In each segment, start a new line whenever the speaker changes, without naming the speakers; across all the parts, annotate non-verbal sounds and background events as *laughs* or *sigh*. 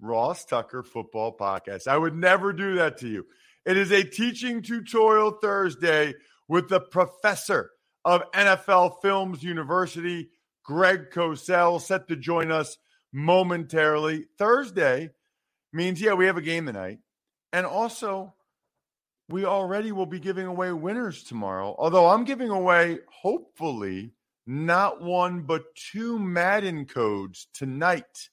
Ross Tucker Football Podcast. I would never do that to you. It is a teaching tutorial Thursday with the professor of NFL Films University, Greg Cosell, set to join us momentarily. Thursday means, yeah, we have a game tonight. And also, we already will be giving away winners tomorrow. Although I'm giving away, hopefully, not one, but two Madden codes tonight.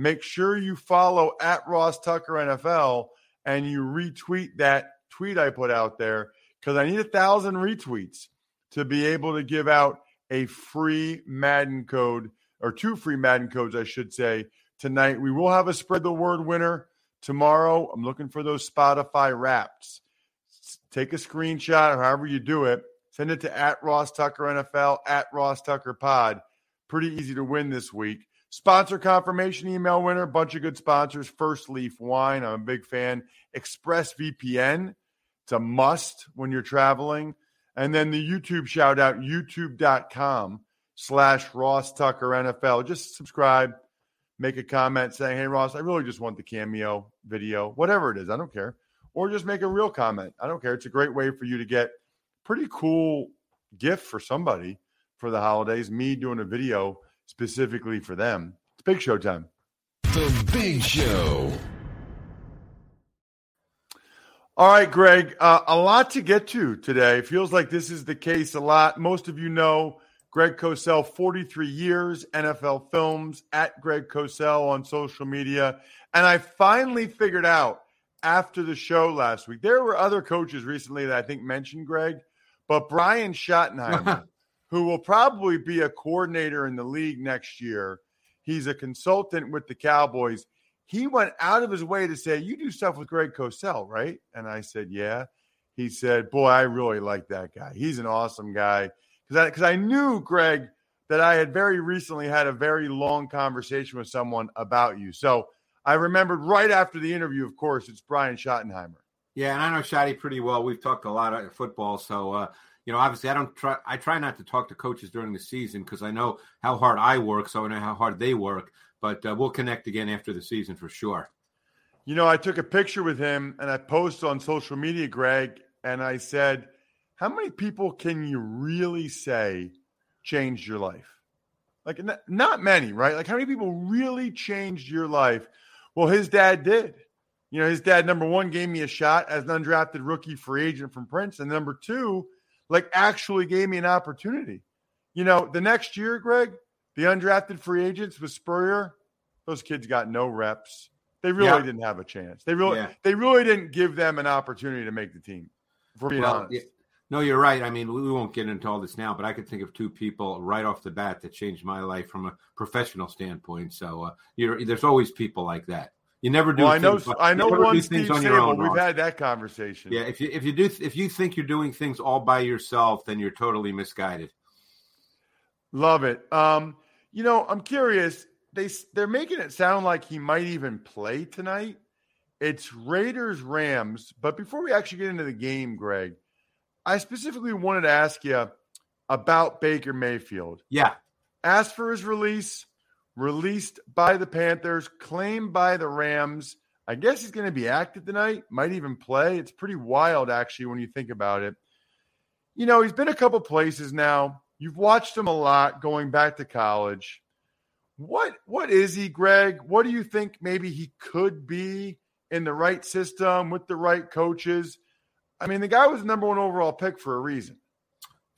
Make sure you follow at Ross Tucker NFL and you retweet that tweet I put out there because I need a thousand retweets to be able to give out a free Madden code or two free Madden codes, I should say, tonight. We will have a spread the word winner tomorrow. I'm looking for those Spotify raps. Take a screenshot or however you do it. Send it to at Ross Tucker NFL, at Ross Tucker Pod. Pretty easy to win this week. Sponsor confirmation email winner, bunch of good sponsors. First Leaf Wine, I'm a big fan. ExpressVPN, it's a must when you're traveling. And then the YouTube shout out, youtube.com slash Ross Tucker NFL. Just subscribe, make a comment saying, hey, Ross, I really just want the cameo video, whatever it is. I don't care. Or just make a real comment. I don't care. It's a great way for you to get pretty cool gift for somebody for the holidays. Me doing a video specifically for them. It's big show time.
The Big Show.
All right, Greg, uh, a lot to get to today. Feels like this is the case a lot. Most of you know Greg Cosell, 43 years, NFL Films, at Greg Cosell on social media. And I finally figured out after the show last week, there were other coaches recently that I think mentioned Greg, but Brian *laughs* Schottenheimer, who will probably be a coordinator in the league next year, he's a consultant with the Cowboys he went out of his way to say, You do stuff with Greg Cosell, right? And I said, Yeah. He said, Boy, I really like that guy. He's an awesome guy. Because I, cause I knew, Greg, that I had very recently had a very long conversation with someone about you. So I remembered right after the interview, of course, it's Brian Schottenheimer.
Yeah, and I know Shotty pretty well. We've talked a lot of football. So, uh, you know, obviously, I don't try. I try not to talk to coaches during the season because I know how hard I work, so I know how hard they work but uh, we'll connect again after the season for sure.
You know, I took a picture with him and I posted on social media, Greg, and I said, How many people can you really say changed your life? Like, not many, right? Like, how many people really changed your life? Well, his dad did. You know, his dad, number one, gave me a shot as an undrafted rookie free agent from Prince. And number two, like, actually gave me an opportunity. You know, the next year, Greg, the undrafted free agents with Spurrier, those kids got no reps. They really yeah. didn't have a chance. They really yeah. they really didn't give them an opportunity to make the team. For being well, honest. Yeah.
No, you're right. I mean, we won't get into all this now, but I could think of two people right off the bat that changed my life from a professional standpoint. So uh, there's always people like that. You never do.
Well, I know. I know one Steve on your own, We've had that conversation.
Yeah. If you if you do if you think you're doing things all by yourself, then you're totally misguided.
Love it. Um, you know, I'm curious. They they're making it sound like he might even play tonight. It's Raiders Rams, but before we actually get into the game, Greg, I specifically wanted to ask you about Baker Mayfield.
Yeah.
Asked for his release, released by the Panthers, claimed by the Rams. I guess he's going to be active tonight, might even play. It's pretty wild, actually, when you think about it. You know, he's been a couple places now. You've watched him a lot going back to college. What what is he, Greg? What do you think maybe he could be in the right system with the right coaches? I mean, the guy was the number one overall pick for a reason.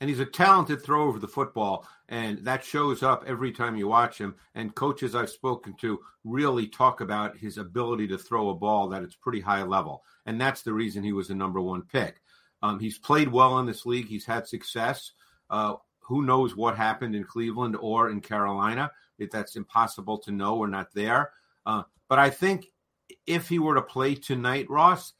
And he's a talented thrower of the football, and that shows up every time you watch him. And coaches I've spoken to really talk about his ability to throw a ball that it's pretty high level, and that's the reason he was the number one pick. Um, he's played well in this league. He's had success. Uh, who knows what happened in Cleveland or in Carolina? If that's impossible to know. We're not there. Uh, but I think if he were to play tonight, Ross,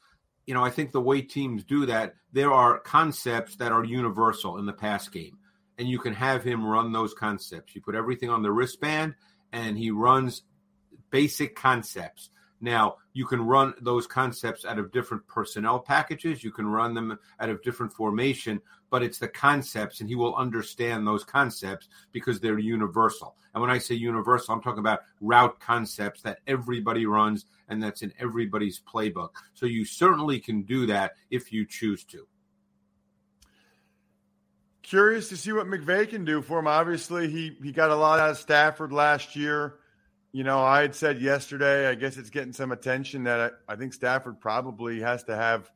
you know, I think the way teams do that, there are concepts that are universal in the pass game, and you can have him run those concepts. You put everything on the wristband, and he runs basic concepts. Now, you can run those concepts out of different personnel packages. You can run them out of different formation, but it's the concepts, and he will understand those concepts because they're universal. And when I say universal, I'm talking about route concepts that everybody runs and that's in everybody's playbook. So you certainly can do that if you choose to.
Curious to see what McVay can do for him. Obviously, he he got a lot out of Stafford last year you know, I had said yesterday, I guess it's getting some attention that I, I think Stafford probably has to have,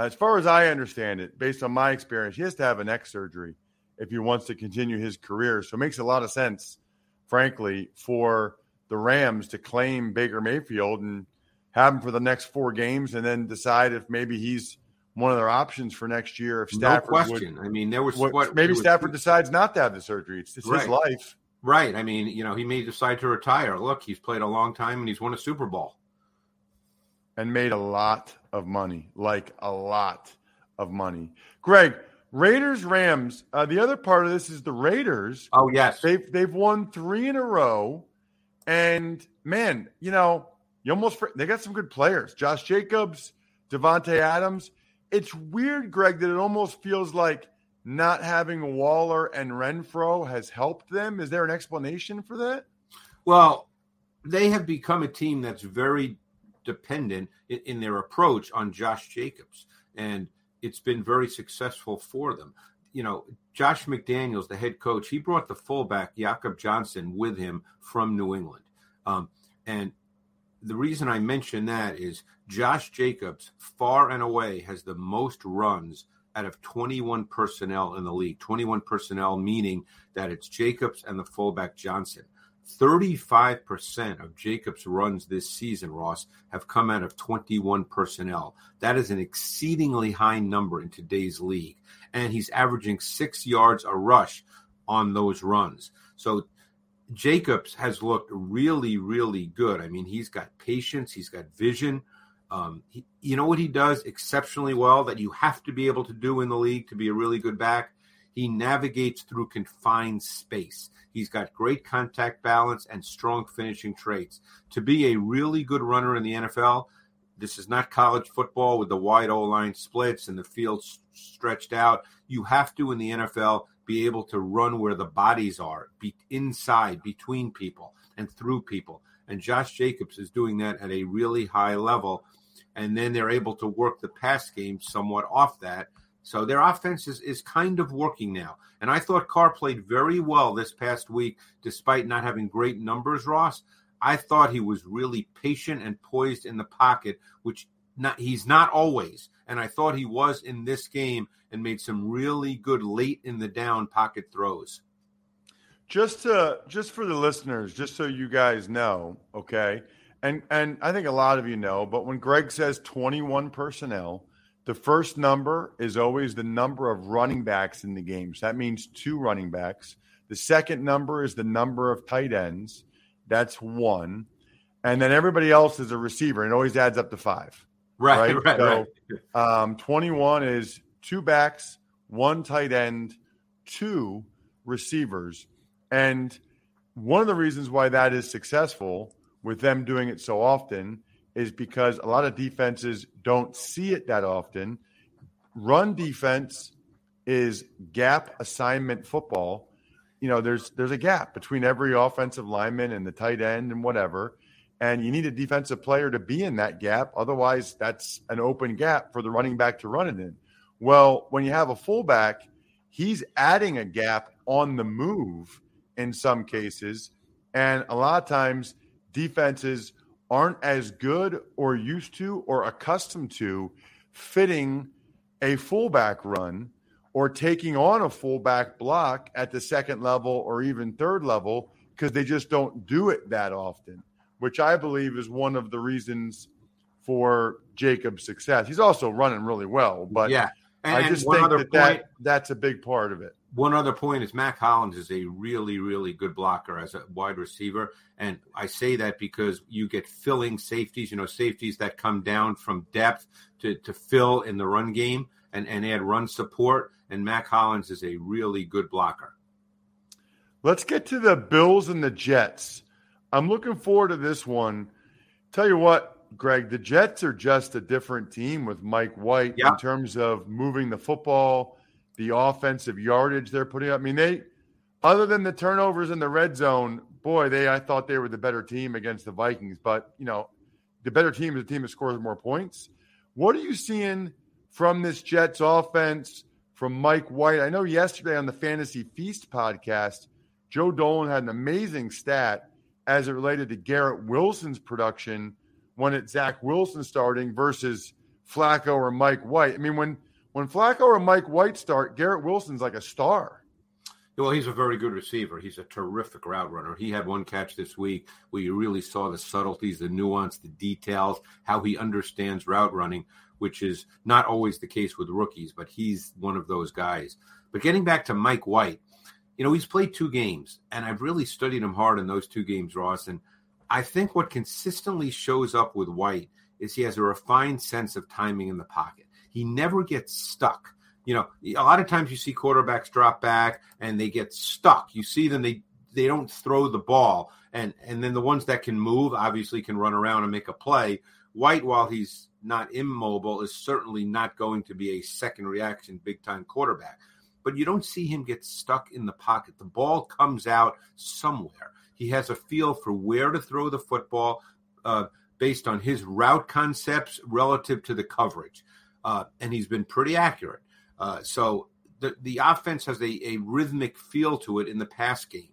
Uh, as far as I understand it, based on my experience, he has to have a neck surgery if he wants to continue his career. So it makes a lot of sense, frankly, for the Rams to claim Baker Mayfield and have him for the next four games and then decide if maybe he's one of their options for next year. If Stafford
no question.
Would,
I mean, there was
what,
what,
maybe
was,
Stafford decides not to have the surgery. It's, it's right. his life.
Right. I mean, you know, he may decide to retire. Look, he's played a long time and he's won a Super Bowl.
And made a lot of money, like a lot of money. Greg, Raiders Rams. Uh, the other part of this is the Raiders.
Oh yes,
they've they've won three in a row, and man, you know, you almost they got some good players. Josh Jacobs, Davante Adams. It's weird, Greg, that it almost feels like not having Waller and Renfrow has helped them? Is there an explanation for that?
Well, they have become a team that's very dependent in, in their approach on Josh Jacobs, and it's been very successful for them. You know, Josh McDaniels, the head coach, he brought the fullback Jakob Johnson with him from New England, um, and the reason I mention that is Josh Jacobs, far and away, has the most runs out of 21 personnel in the league. 21 personnel meaning that it's Jacobs and the fullback Johnson. 35% of Jacobs' runs this season, Ross, have come out of 21 personnel. That is an exceedingly high number in today's league. And he's averaging six yards a rush on those runs. So Jacobs has looked really, really good. I mean, he's got patience, he's got vision. Um, he, you know what he does exceptionally well that you have to be able to do in the league to be a really good back? He navigates through confined space. He's got great contact balance and strong finishing traits. To be a really good runner in the NFL, this is not college football with the wide O line splits and the field stretched out. You have to, in the NFL, be able to run where the bodies are, be inside, between people, and through people. And Josh Jacobs is doing that at a really high level and then they're able to work the pass game somewhat off that. So their offense is, is kind of working now. And I thought Carr played very well this past week, despite not having great numbers, Ross. I thought he was really patient and poised in the pocket, which not, he's not always. And I thought he was in this game and made some really good late in the down pocket throws.
Just to just for the listeners, just so you guys know, okay and and I think a lot of you know, but when Greg says 21 personnel, the first number is always the number of running backs in the game. So that means two running backs. The second number is the number of tight ends. That's one. And then everybody else is a receiver. And it always adds up to five.
Right, right, right.
So right. Um, 21 is two backs, one tight end, two receivers. And one of the reasons why that is successful with them doing it so often is because a lot of defenses don't see it that often. Run defense is gap assignment football. You know, there's there's a gap between every offensive lineman and the tight end and whatever. And you need a defensive player to be in that gap. Otherwise, that's an open gap for the running back to run it in. Well, when you have a fullback, he's adding a gap on the move in some cases. And a lot of times, defenses aren't as good or used to or accustomed to fitting a fullback run or taking on a fullback block at the second level or even third level because they just don't do it that often, which I believe is one of the reasons for Jacob's success. He's also running really well, but
yeah,
and, I just think that, point, that that's a big part of it.
One other point is Mack Hollins is a really, really good blocker as a wide receiver. And I say that because you get filling safeties, you know, safeties that come down from depth to, to fill in the run game and, and add run support. And Mack Hollins is a really good blocker.
Let's get to the Bills and the Jets. I'm looking forward to this one. Tell you what, Greg, the Jets are just a different team with Mike White yep. in terms of moving the football, the offensive yardage they're putting up. I mean, they, other than the turnovers in the red zone, boy, they I thought they were the better team against the Vikings. But you know, the better team is the team that scores more points. What are you seeing from this Jets offense from Mike White? I know yesterday on the Fantasy Feast podcast, Joe Dolan had an amazing stat as it related to Garrett Wilson's production when it's Zach Wilson starting versus Flacco or Mike White. I mean, when when Flacco or Mike White start, Garrett Wilson's like a star.
Well, he's a very good receiver. He's a terrific route runner. He had one catch this week where you really saw the subtleties, the nuance, the details, how he understands route running, which is not always the case with rookies, but he's one of those guys. But getting back to Mike White, you know, he's played two games, and I've really studied him hard in those two games, Ross. And I think what consistently shows up with White is he has a refined sense of timing in the pocket. He never gets stuck. You know, a lot of times you see quarterbacks drop back and they get stuck. You see them they they don't throw the ball and and then the ones that can move obviously can run around and make a play. White while he's not immobile is certainly not going to be a second reaction big time quarterback. But you don't see him get stuck in the pocket. The ball comes out somewhere. He has a feel for where to throw the football uh, based on his route concepts relative to the coverage. Uh, and he's been pretty accurate. Uh, so the, the offense has a, a rhythmic feel to it in the pass game.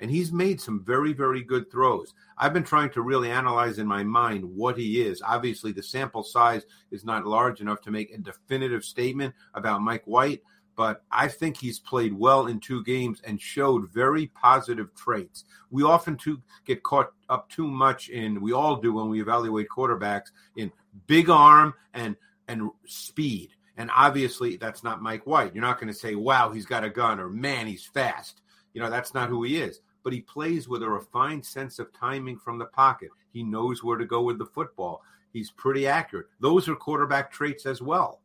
And he's made some very, very good throws. I've been trying to really analyze in my mind what he is. Obviously, the sample size is not large enough to make a definitive statement about Mike White, but I think he's played well in two games and showed very positive traits. We often too get caught up too much in we all do when we evaluate quarterbacks in big arm and and speed. And obviously that's not Mike White. You're not going to say, "Wow, he's got a gun" or "Man, he's fast." You know, that's not who he is. But he plays with a refined sense of timing from the pocket. He knows where to go with the football. He's pretty accurate. Those are quarterback traits as well.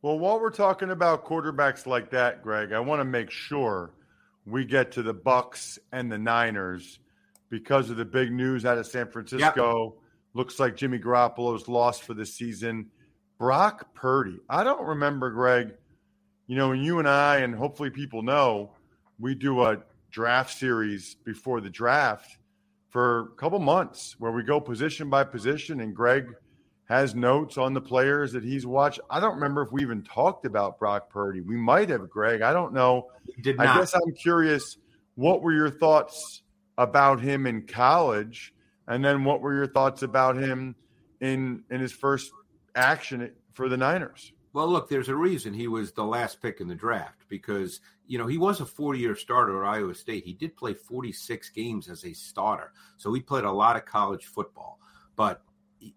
Well, while we're talking about quarterbacks like that, Greg, I want to make sure we get to the Bucks and the Niners because of the big news out of San Francisco. Yep. Looks like Jimmy Garoppolo's lost for the season. Brock Purdy. I don't remember, Greg. You know, and you and I, and hopefully people know, we do a draft series before the draft for a couple months where we go position by position, and Greg – has notes on the players that he's watched. I don't remember if we even talked about Brock Purdy. We might have, Greg. I don't know.
did not.
I guess I'm curious. What were your thoughts about him in college, and then what were your thoughts about him in in his first action for the Niners?
Well, look, there's a reason he was the last pick in the draft because you know he was a four-year starter at Iowa State. He did play 46 games as a starter, so he played a lot of college football. But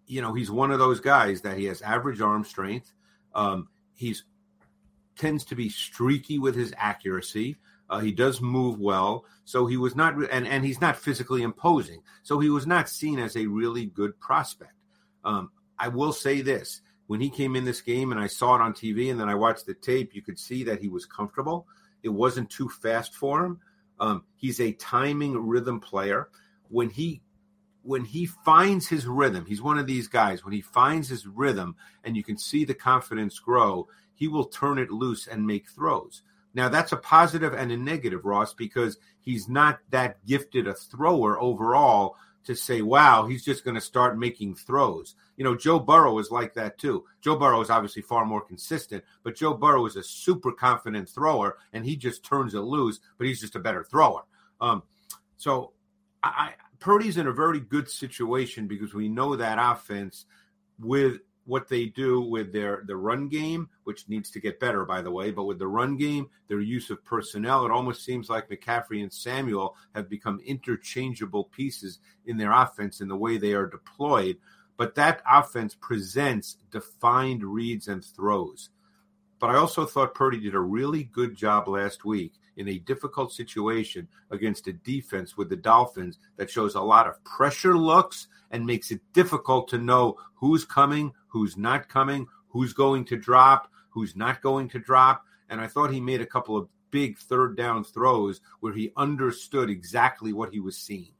you know, he's one of those guys that he has average arm strength. Um, he's tends to be streaky with his accuracy. Uh, he does move well, so he was not, and and he's not physically imposing, so he was not seen as a really good prospect. Um, I will say this: when he came in this game, and I saw it on TV, and then I watched the tape, you could see that he was comfortable. It wasn't too fast for him. Um, he's a timing rhythm player. When he when he finds his rhythm, he's one of these guys. When he finds his rhythm, and you can see the confidence grow, he will turn it loose and make throws. Now, that's a positive and a negative, Ross, because he's not that gifted a thrower overall to say, wow, he's just going to start making throws. You know, Joe Burrow is like that too. Joe Burrow is obviously far more consistent, but Joe Burrow is a super confident thrower and he just turns it loose, but he's just a better thrower. Um, so I, Purdy's in a very good situation because we know that offense with what they do with their the run game, which needs to get better, by the way. But with the run game, their use of personnel, it almost seems like McCaffrey and Samuel have become interchangeable pieces in their offense in the way they are deployed. But that offense presents defined reads and throws. But I also thought Purdy did a really good job last week in a difficult situation against a defense with the Dolphins that shows a lot of pressure looks and makes it difficult to know who's coming, who's not coming, who's going to drop, who's not going to drop. And I thought he made a couple of big third down throws where he understood exactly what he was seeing.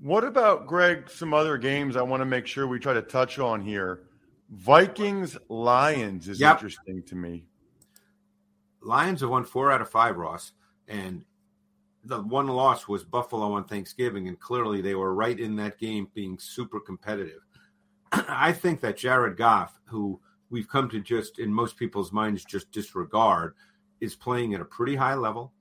What about Greg? Some other games I want to make sure we try to touch on here. Vikings Lions is yep. interesting to me.
Lions have won four out of five, Ross, and the one loss was Buffalo on Thanksgiving, and clearly they were right in that game, being super competitive. I think that Jared Goff, who we've come to just in most people's minds just disregard, is playing at a pretty high level.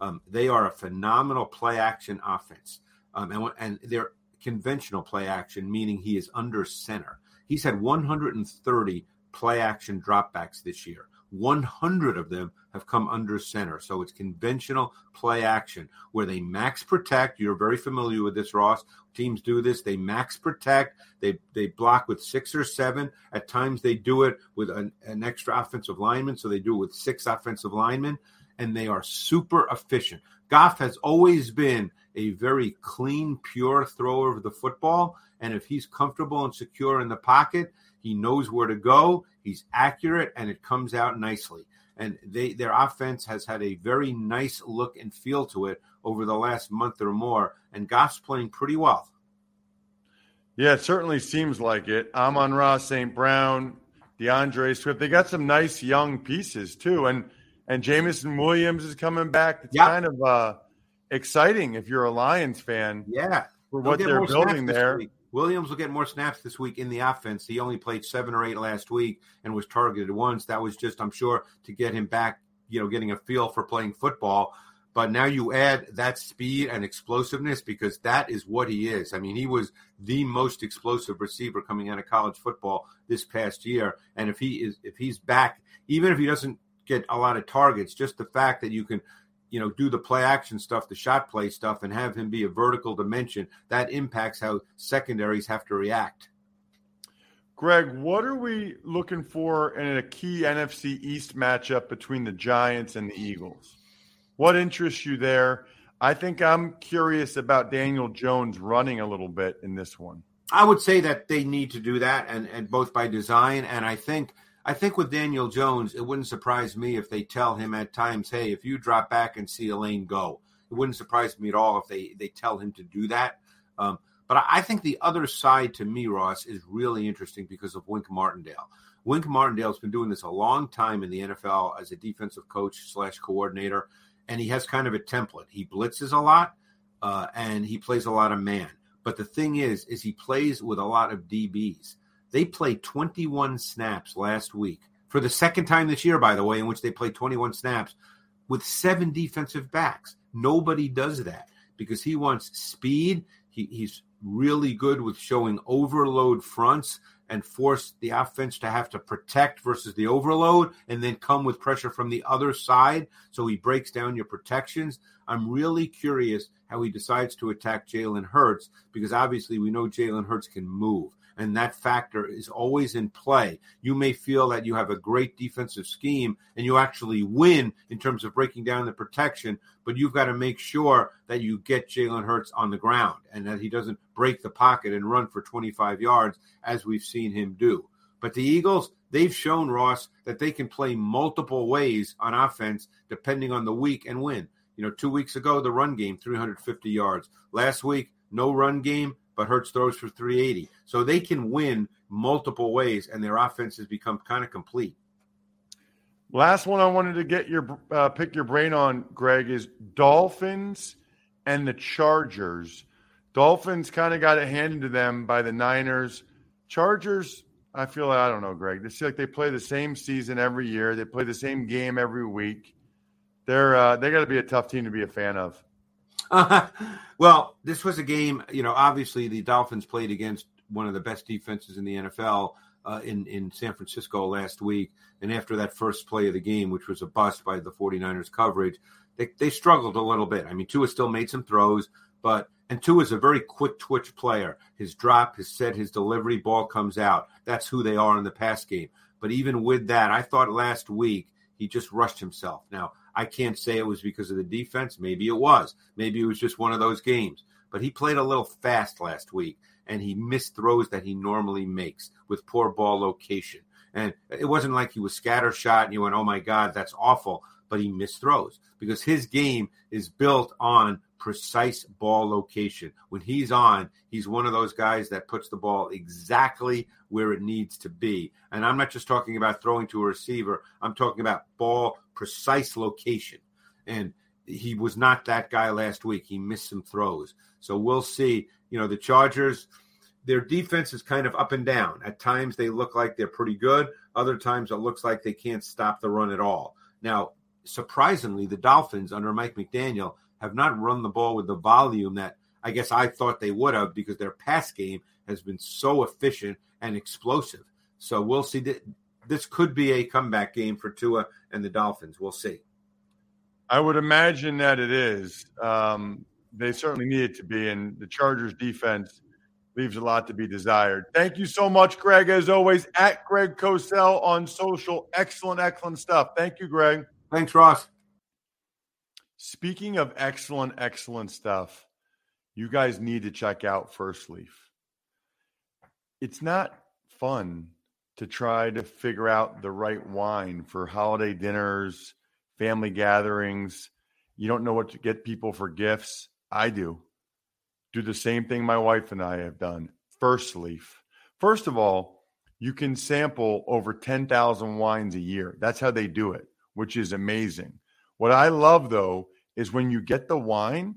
Um, they are a phenomenal play action offense, um, and and they're conventional play action, meaning he is under center. He's had 130 play action dropbacks this year. 100 of them have come under center. So it's conventional play action where they max protect. You're very familiar with this, Ross. Teams do this. They max protect. They they block with six or seven. At times they do it with an, an extra offensive lineman. So they do it with six offensive linemen, and they are super efficient. Goff has always been a very clean, pure thrower of the football. And if he's comfortable and secure in the pocket, he knows where to go. He's accurate, and it comes out nicely. And they their offense has had a very nice look and feel to it over the last month or more. And Goff's playing pretty well.
Yeah, it certainly seems like it. Amon-Ra, St. Brown, D'Andre Swift. They got some nice young pieces too. And and Jameson Williams is coming back. It's yep. kind of uh, exciting if you're a Lions fan.
Yeah.
For what they're building there.
Week. Williams will get more snaps this week in the offense. He only played seven or eight last week and was targeted once. That was just, I'm sure, to get him back, you know, getting a feel for playing football. But now you add that speed and explosiveness because that is what he is. I mean, he was the most explosive receiver coming out of college football this past year. And if he is, if he's back, even if he doesn't get a lot of targets, just the fact that you can you know, do the play action stuff, the shot play stuff, and have him be a vertical dimension, that impacts how secondaries have to react.
Greg, what are we looking for in a key NFC East matchup between the Giants and the Eagles? What interests you there? I think I'm curious about Daniel Jones running a little bit in this one.
I would say that they need to do that, and, and both by design, and I think – I think with Daniel Jones, it wouldn't surprise me if they tell him at times, "Hey, if you drop back and see a lane go," it wouldn't surprise me at all if they they tell him to do that. Um, but I think the other side to me, Ross, is really interesting because of Wink Martindale. Wink Martindale's been doing this a long time in the NFL as a defensive coach slash coordinator, and he has kind of a template. He blitzes a lot, uh, and he plays a lot of man. But the thing is, is he plays with a lot of DBs. They played 21 snaps last week for the second time this year, by the way, in which they played 21 snaps with seven defensive backs. Nobody does that because he wants speed. He, he's really good with showing overload fronts and force the offense to have to protect versus the overload and then come with pressure from the other side. So he breaks down your protections. I'm really curious how he decides to attack Jalen Hurts because obviously we know Jalen Hurts can move and that factor is always in play. You may feel that you have a great defensive scheme and you actually win in terms of breaking down the protection, but you've got to make sure that you get Jalen Hurts on the ground and that he doesn't break the pocket and run for 25 yards as we've seen him do. But the Eagles, they've shown Ross that they can play multiple ways on offense depending on the week and win. You know, two weeks ago, the run game, 350 yards. Last week, no run game, but Hurts throws for 380. So they can win multiple ways, and their offense has become kind of complete.
Last one I wanted to get your uh, pick your brain on, Greg, is Dolphins and the Chargers. Dolphins kind of got it handed to them by the Niners. Chargers, I feel like, I don't know, Greg. They feel like they play the same season every year. They play the same game every week. They're uh, they got to be a tough team to be a fan of. *laughs*
Well, this was a game. You know, obviously the Dolphins played against one of the best defenses in the NFL uh, in in San Francisco last week, and after that first play of the game, which was a bust by the 49ers coverage, they they struggled a little bit. I mean, Tua still made some throws, but and Tua is a very quick twitch player. His drop, his set, his delivery, ball comes out. That's who they are in the pass game. But even with that, I thought last week he just rushed himself. Now I can't say it was because of the defense. Maybe it was. Maybe it was just one of those games. But he played a little fast last week and he missed throws that he normally makes with poor ball location. And it wasn't like he was scattershot and you went, oh my God, that's awful. But he missed throws because his game is built on precise ball location. When he's on, he's one of those guys that puts the ball exactly where it needs to be. And I'm not just talking about throwing to a receiver, I'm talking about ball precise location. And he was not that guy last week. He missed some throws. So we'll see. You know, the Chargers, their defense is kind of up and down. At times they look like they're pretty good, other times it looks like they can't stop the run at all. Now, surprisingly, the Dolphins under Mike McDaniel have not run the ball with the volume that I guess I thought they would have because their pass game has been so efficient and explosive. So we'll see. that This could be a comeback game for Tua and the Dolphins. We'll see.
I would imagine that it is. Um, they certainly need it to be, and the Chargers defense leaves a lot to be desired. Thank you so much, Greg. As always, at Greg Cosell on social. Excellent, excellent stuff. Thank you, Greg.
Thanks, Ross.
Speaking of excellent, excellent stuff, you guys need to check out First Leaf. It's not fun to try to figure out the right wine for holiday dinners, family gatherings. You don't know what to get people for gifts. I do. Do the same thing my wife and I have done. First Leaf. First of all, you can sample over 10,000 wines a year. That's how they do it, which is amazing. What I love though is when you get the wine,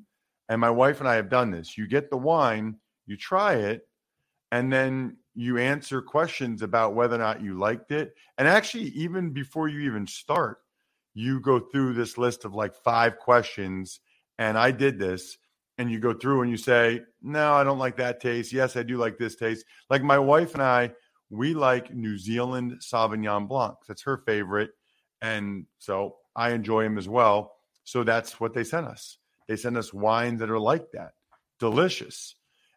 and my wife and I have done this, you get the wine, you try it, and then you answer questions about whether or not you liked it. And actually, even before you even start, you go through this list of like five questions. And I did this. And you go through and you say, No, I don't like that taste. Yes, I do like this taste. Like my wife and I, we like New Zealand Sauvignon Blanc. That's her favorite. And so I enjoy them as well. So that's what they sent us. They send us wines that are like that. Delicious.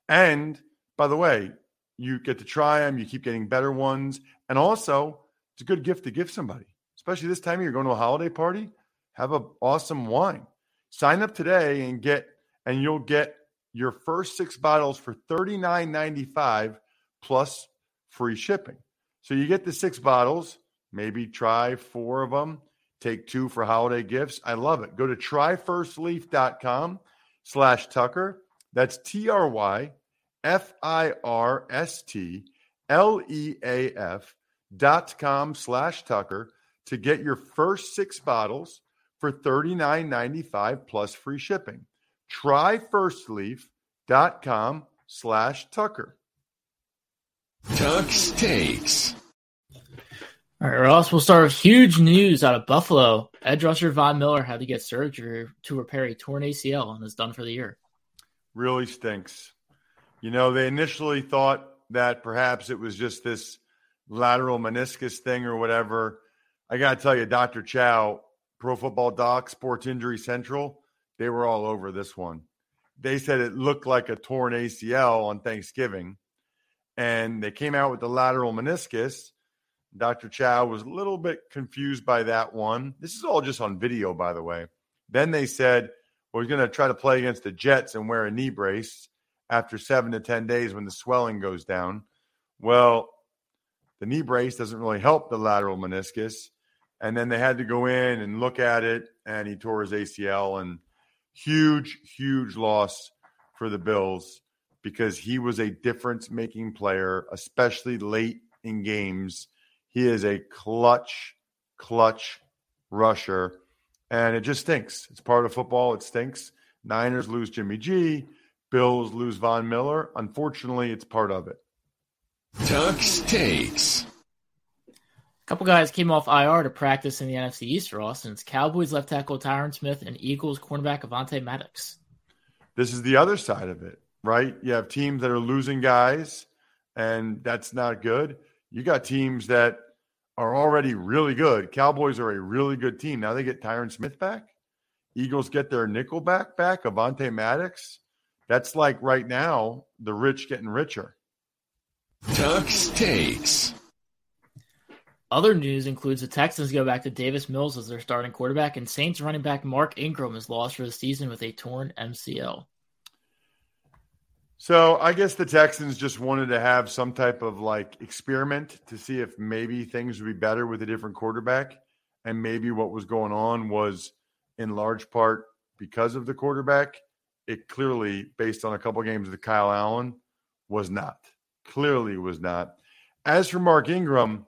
And by the way, you get to try them, you keep getting better ones. And also, it's a good gift to give somebody, especially this time year going to a holiday party. Have an awesome wine. Sign up today and get, and you'll get your first six bottles for $39.95 plus free shipping. So you get the six bottles, maybe try four of them, take two for holiday gifts. I love it. Go to tryfirstleaf.com slash Tucker. That's T R Y F I R S T L E A F dot com slash Tucker to get your first six bottles for $39.95 plus free shipping. Try firstleaf.com slash Tucker.
Tuck's takes.
All right, Ross, we'll start with huge news out of Buffalo. Edge rusher Von Miller had to get surgery to repair a torn ACL and is done for the year.
Really stinks. You know, they initially thought that perhaps it was just this lateral meniscus thing or whatever. I got to tell you, Dr. Chao, Pro Football Doc, Sports Injury Central, they were all over this one. They said it looked like a torn ACL on Thanksgiving, and they came out with the lateral meniscus. Dr. Chao was a little bit confused by that one. This is all just on video, by the way. Then they said, well, he's going to try to play against the Jets and wear a knee brace after seven to 10 days when the swelling goes down. Well, the knee brace doesn't really help the lateral meniscus. And then they had to go in and look at it, and he tore his ACL. And huge, huge loss for the Bills because he was a difference making player, especially late in games. He is a clutch, clutch rusher. And it just stinks. It's part of football. It stinks. Niners lose Jimmy G. Bills lose Von Miller. Unfortunately, it's part of it.
Tuck's takes.
A couple guys came off IR to practice in the NFC East for Austin. It's Cowboys left tackle Tyron Smith and Eagles cornerback Avonte Maddox.
This is the other side of it, right? You have teams that are losing guys, and that's not good. You got teams that are already really good. Cowboys are a really good team. Now they get Tyron Smith back. Eagles get their nickel back back, Avonte Maddox. That's like right now, the rich getting richer.
Tuck's takes.
Other news includes the Texans go back to Davis Mills as their starting quarterback, and Saints running back Mark Ingram is lost for the season with a torn MCL.
So I guess the Texans just wanted to have some type of like experiment to see if maybe things would be better with a different quarterback. And maybe what was going on was in large part because of the quarterback. It clearly, based on a couple of games with Kyle Allen, was not. Clearly was not. As for Mark Ingram,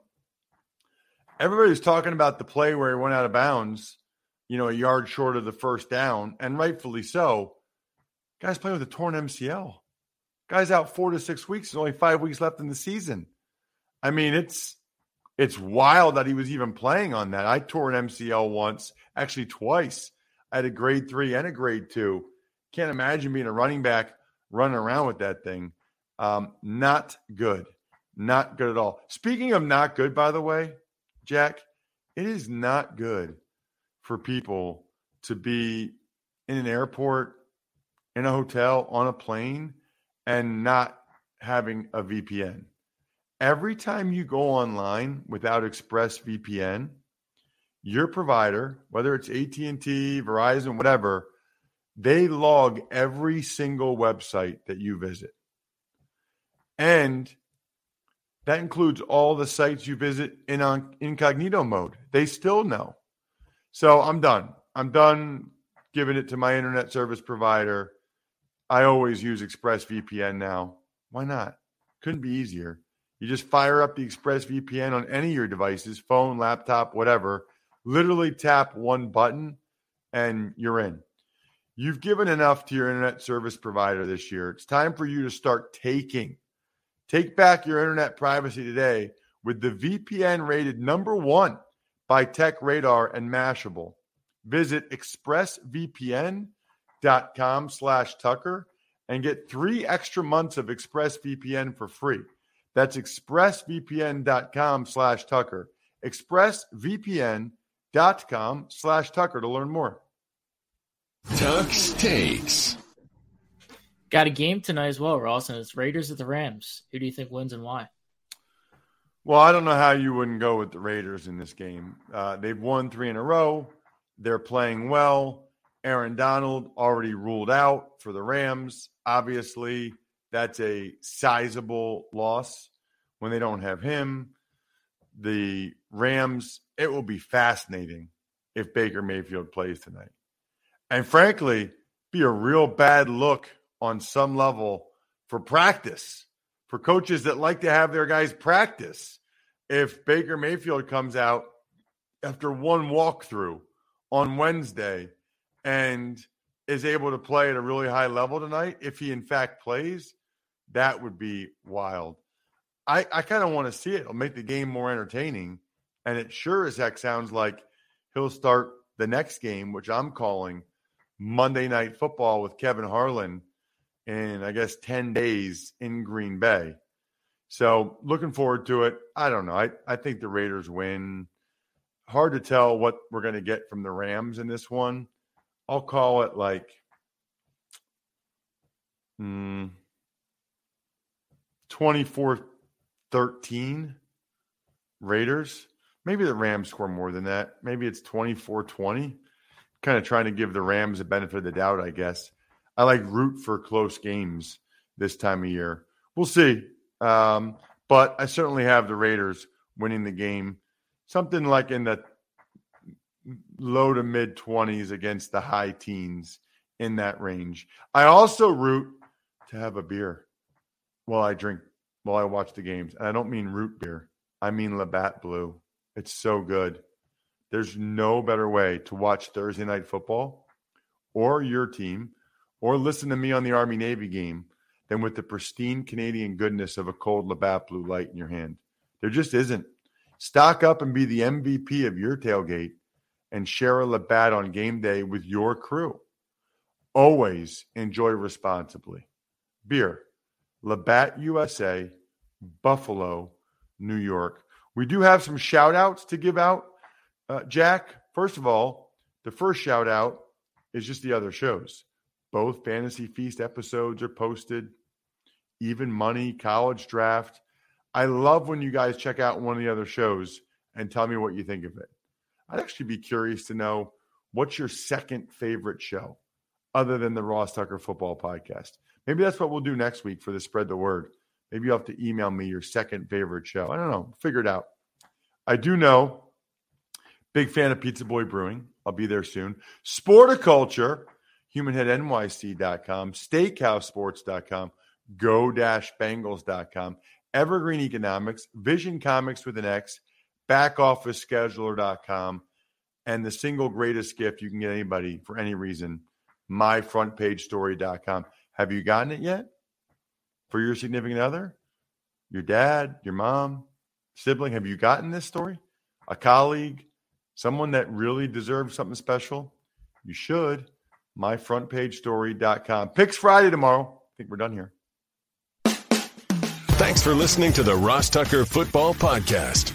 everybody's talking about the play where he went out of bounds, you know, a yard short of the first down, and rightfully so. Guys playing with a torn MCL. Guy's out four to six weeks. There's only five weeks left in the season. I mean, it's it's wild that he was even playing on that. I tore an MCL once, actually twice. I had a grade three and a grade two. Can't imagine being a running back running around with that thing. Um, not good. Not good at all. Speaking of not good, by the way, Jack, it is not good for people to be in an airport, in a hotel, on a plane and not having a VPN. Every time you go online without ExpressVPN, your provider, whether it's AT&T, Verizon, whatever, they log every single website that you visit. And that includes all the sites you visit in on incognito mode. They still know. So I'm done. I'm done giving it to my internet service provider. I always use ExpressVPN now. Why not? Couldn't be easier. You just fire up the ExpressVPN on any of your devices, phone, laptop, whatever. Literally tap one button and you're in. You've given enough to your internet service provider this year. It's time for you to start taking. Take back your internet privacy today with the VPN rated number one by Tech Radar and Mashable. Visit expressvpn.com slash Tucker and get three extra months of ExpressVPN for free. That's expressvpn.com slash Tucker. Expressvpn.com slash Tucker to learn more.
Tuck's takes.
Got a game tonight as well, Ross, and it's Raiders at the Rams. Who do you think wins and why?
Well, I don't know how you wouldn't go with the Raiders in this game. Uh, they've won three in a row. They're playing well. Aaron Donald already ruled out for the Rams. Obviously, that's a sizable loss when they don't have him. The Rams, it will be fascinating if Baker Mayfield plays tonight. And frankly, be a real bad look on some level for practice, for coaches that like to have their guys practice. If Baker Mayfield comes out after one walkthrough on Wednesday and is able to play at a really high level tonight, if he in fact plays, that would be wild. I, I kind of want to see it. It'll make the game more entertaining. And it sure as heck sounds like he'll start the next game, which I'm calling Monday Night Football with Kevin Harlan in, I guess, 10 days in Green Bay. So looking forward to it. I don't know. I, I think the Raiders win. Hard to tell what we're going to get from the Rams in this one. I'll call it like hmm, 24 13 Raiders. Maybe the Rams score more than that. Maybe it's 24 20. Kind of trying to give the Rams a benefit of the doubt, I guess. I like root for close games this time of year. We'll see. Um, but I certainly have the Raiders winning the game. Something like in the low to mid 20s against the high teens in that range. I also root to have a beer while I drink, while I watch the games. And I don't mean root beer, I mean Labatt Blue. It's so good. There's no better way to watch Thursday night football or your team or listen to me on the Army Navy game than with the pristine Canadian goodness of a cold Labatt Blue Light in your hand. There just isn't. Stock up and be the MVP of your tailgate and share a Labatt on game day with your crew. Always enjoy responsibly. Beer, Labatt USA, Buffalo, New York. We do have some shout outs to give out. Uh, Jack, first of all, the first shout out is just the other shows. Both Fantasy Feast episodes are posted, even money, college draft. I love when you guys check out one of the other shows and tell me what you think of it. I'd actually be curious to know what's your second favorite show other than the Ross Tucker Football Podcast. Maybe that's what we'll do next week for the Spread the Word. Maybe you'll have to email me your second favorite show. I don't know. Figure it out. I do know. Big fan of Pizza Boy Brewing. I'll be there soon. Sporticulture, humanheadnyc.com, steakhousesports.com, go-bengals.com, Evergreen Economics, Vision Comics with an X, backofficescheduler.com, and the single greatest gift you can get anybody for any reason, myfrontpagestory.com. Have you gotten it yet? For your significant other? Your dad, your mom, sibling? Have you gotten this story? A colleague? Someone that really deserves something special? You should. Myfrontpagestory.com. Picks Friday tomorrow. I think we're done here.
Thanks for listening to the Ross Tucker Football Podcast.